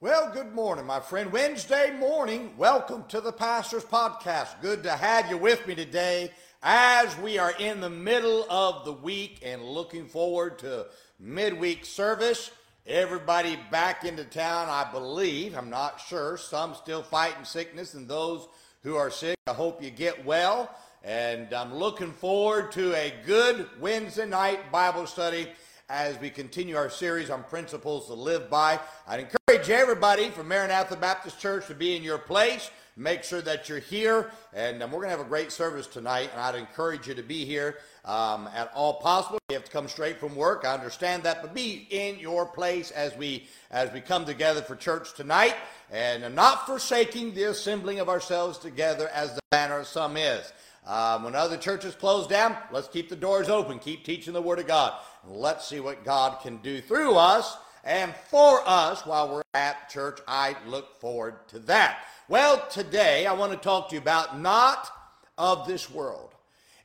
Well, good morning, my friend. Wednesday morning. Welcome to the Pastor's Podcast. Good to have you with me today as we are in the middle of the week and looking forward to midweek service. Everybody back into town, I believe. I'm not sure. Some still fighting sickness, and those who are sick, I hope you get well. And I'm looking forward to a good Wednesday night Bible study as we continue our series on principles to live by. I'd encourage everybody from Maranatha Baptist Church to be in your place. Make sure that you're here, and um, we're going to have a great service tonight. And I'd encourage you to be here um, at all possible. You have to come straight from work. I understand that, but be in your place as we as we come together for church tonight, and not forsaking the assembling of ourselves together as the manner of some is. Um, when other churches close down, let's keep the doors open, keep teaching the Word of God. And let's see what God can do through us and for us while we're at church. I look forward to that. Well, today I want to talk to you about not of this world.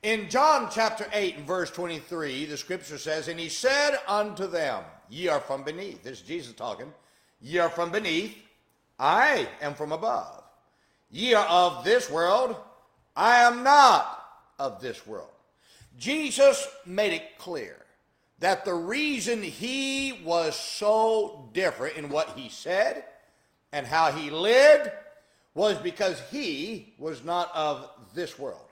In John chapter 8 and verse 23, the scripture says, And he said unto them, Ye are from beneath. This is Jesus talking. Ye are from beneath. I am from above. Ye are of this world. I am not of this world. Jesus made it clear that the reason he was so different in what he said and how he lived was because he was not of this world.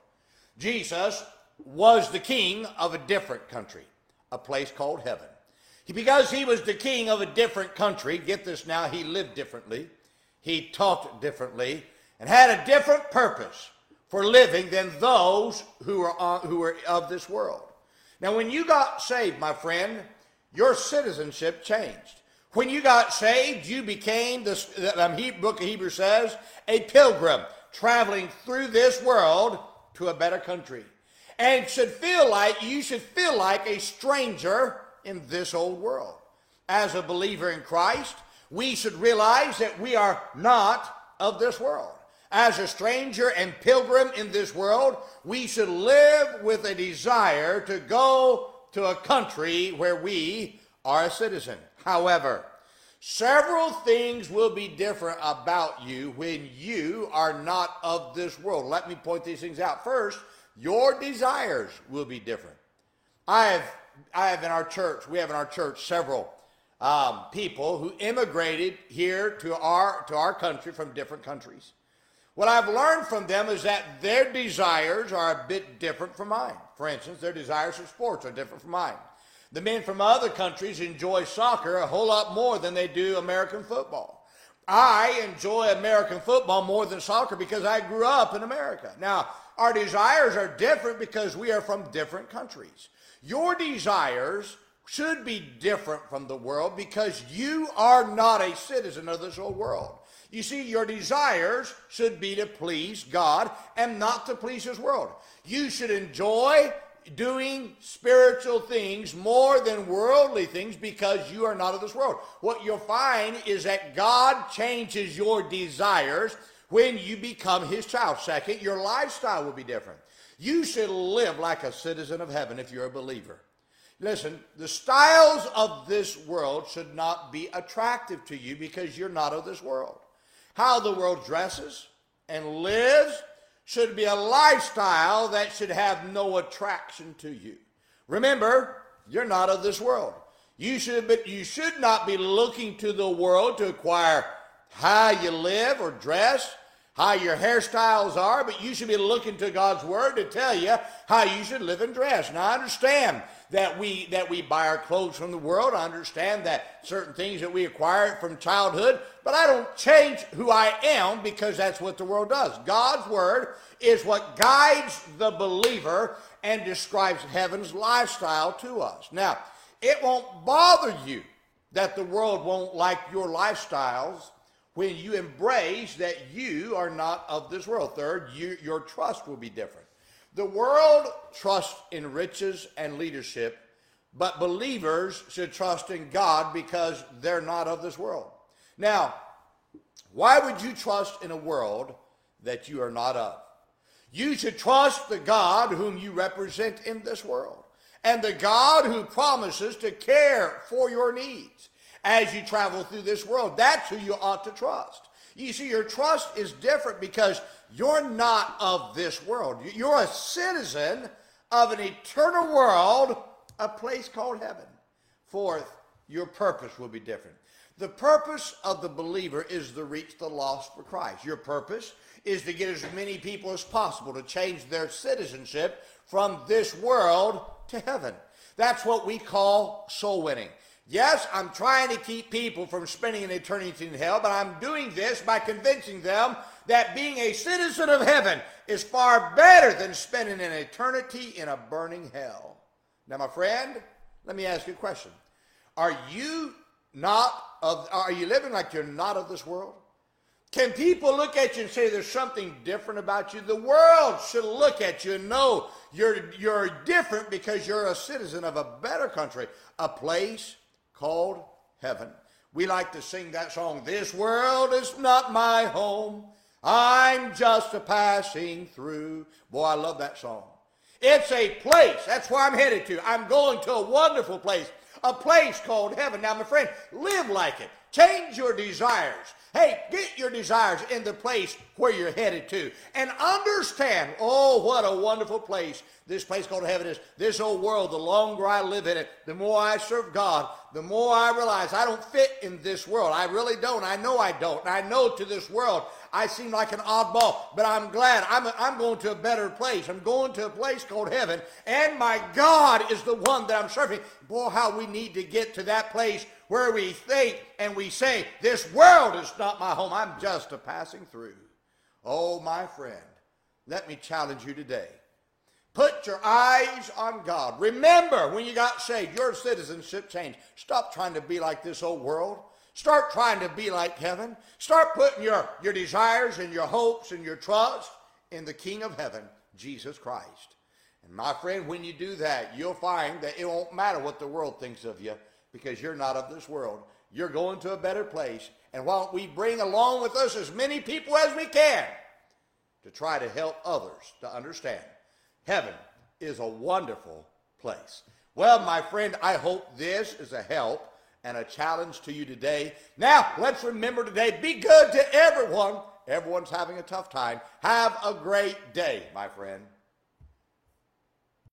Jesus was the king of a different country, a place called heaven. Because he was the king of a different country, get this now, he lived differently, he talked differently, and had a different purpose for living than those who are, on, who are of this world. Now, when you got saved, my friend, your citizenship changed. When you got saved, you became, the um, book of Hebrews says, a pilgrim traveling through this world to a better country. And should feel like, you should feel like a stranger in this old world. As a believer in Christ, we should realize that we are not of this world as a stranger and pilgrim in this world, we should live with a desire to go to a country where we are a citizen. However, several things will be different about you when you are not of this world. Let me point these things out. First, your desires will be different. I have, I have in our church, we have in our church several um, people who immigrated here to our, to our country from different countries. What I've learned from them is that their desires are a bit different from mine. For instance, their desires for sports are different from mine. The men from other countries enjoy soccer a whole lot more than they do American football. I enjoy American football more than soccer because I grew up in America. Now, our desires are different because we are from different countries. Your desires should be different from the world because you are not a citizen of this whole world. You see, your desires should be to please God and not to please His world. You should enjoy doing spiritual things more than worldly things because you are not of this world. What you'll find is that God changes your desires when you become His child. Second, your lifestyle will be different. You should live like a citizen of heaven if you're a believer. Listen, the styles of this world should not be attractive to you because you're not of this world. How the world dresses and lives should be a lifestyle that should have no attraction to you. Remember, you're not of this world. You should, but you should not be looking to the world to acquire how you live or dress, how your hairstyles are, but you should be looking to God's word to tell you how you should live and dress. Now, I understand that we that we buy our clothes from the world. I understand that certain things that we acquire from childhood, but I don't change who I am because that's what the world does. God's word is what guides the believer and describes heaven's lifestyle to us. Now, it won't bother you that the world won't like your lifestyles when you embrace that you are not of this world. Third, you, your trust will be different. The world trusts in riches and leadership, but believers should trust in God because they're not of this world. Now, why would you trust in a world that you are not of? You should trust the God whom you represent in this world and the God who promises to care for your needs as you travel through this world. That's who you ought to trust. You see, your trust is different because you're not of this world. You're a citizen of an eternal world, a place called heaven. Fourth, your purpose will be different. The purpose of the believer is to reach the lost for Christ. Your purpose is to get as many people as possible to change their citizenship from this world to heaven. That's what we call soul winning. Yes, I'm trying to keep people from spending an eternity in hell, but I'm doing this by convincing them that being a citizen of heaven is far better than spending an eternity in a burning hell. Now, my friend, let me ask you a question. Are you not of are you living like you're not of this world? Can people look at you and say there's something different about you? The world should look at you and know you're, you're different because you're a citizen of a better country, a place called heaven. We like to sing that song, This world is not my home. I'm just a passing through. Boy, I love that song. It's a place. That's where I'm headed to. I'm going to a wonderful place, a place called heaven. Now, my friend, live like it. Change your desires. Hey, get your desires in the place where you're headed to. And understand, oh, what a wonderful place this place called heaven is. This old world, the longer I live in it, the more I serve God, the more I realize I don't fit in this world. I really don't. I know I don't. And I know to this world I seem like an oddball, but I'm glad I'm, I'm going to a better place. I'm going to a place called heaven, and my God is the one that I'm serving. Boy, how we need to get to that place where we think and we say, This world is not my home. I'm just a passing through. Oh, my friend, let me challenge you today. Put your eyes on God. Remember, when you got saved, your citizenship changed. Stop trying to be like this old world. Start trying to be like heaven. Start putting your, your desires and your hopes and your trust in the King of heaven, Jesus Christ. And my friend, when you do that, you'll find that it won't matter what the world thinks of you because you're not of this world. You're going to a better place. And why don't we bring along with us as many people as we can to try to help others to understand heaven is a wonderful place. Well, my friend, I hope this is a help and a challenge to you today. Now, let's remember today be good to everyone. Everyone's having a tough time. Have a great day, my friend.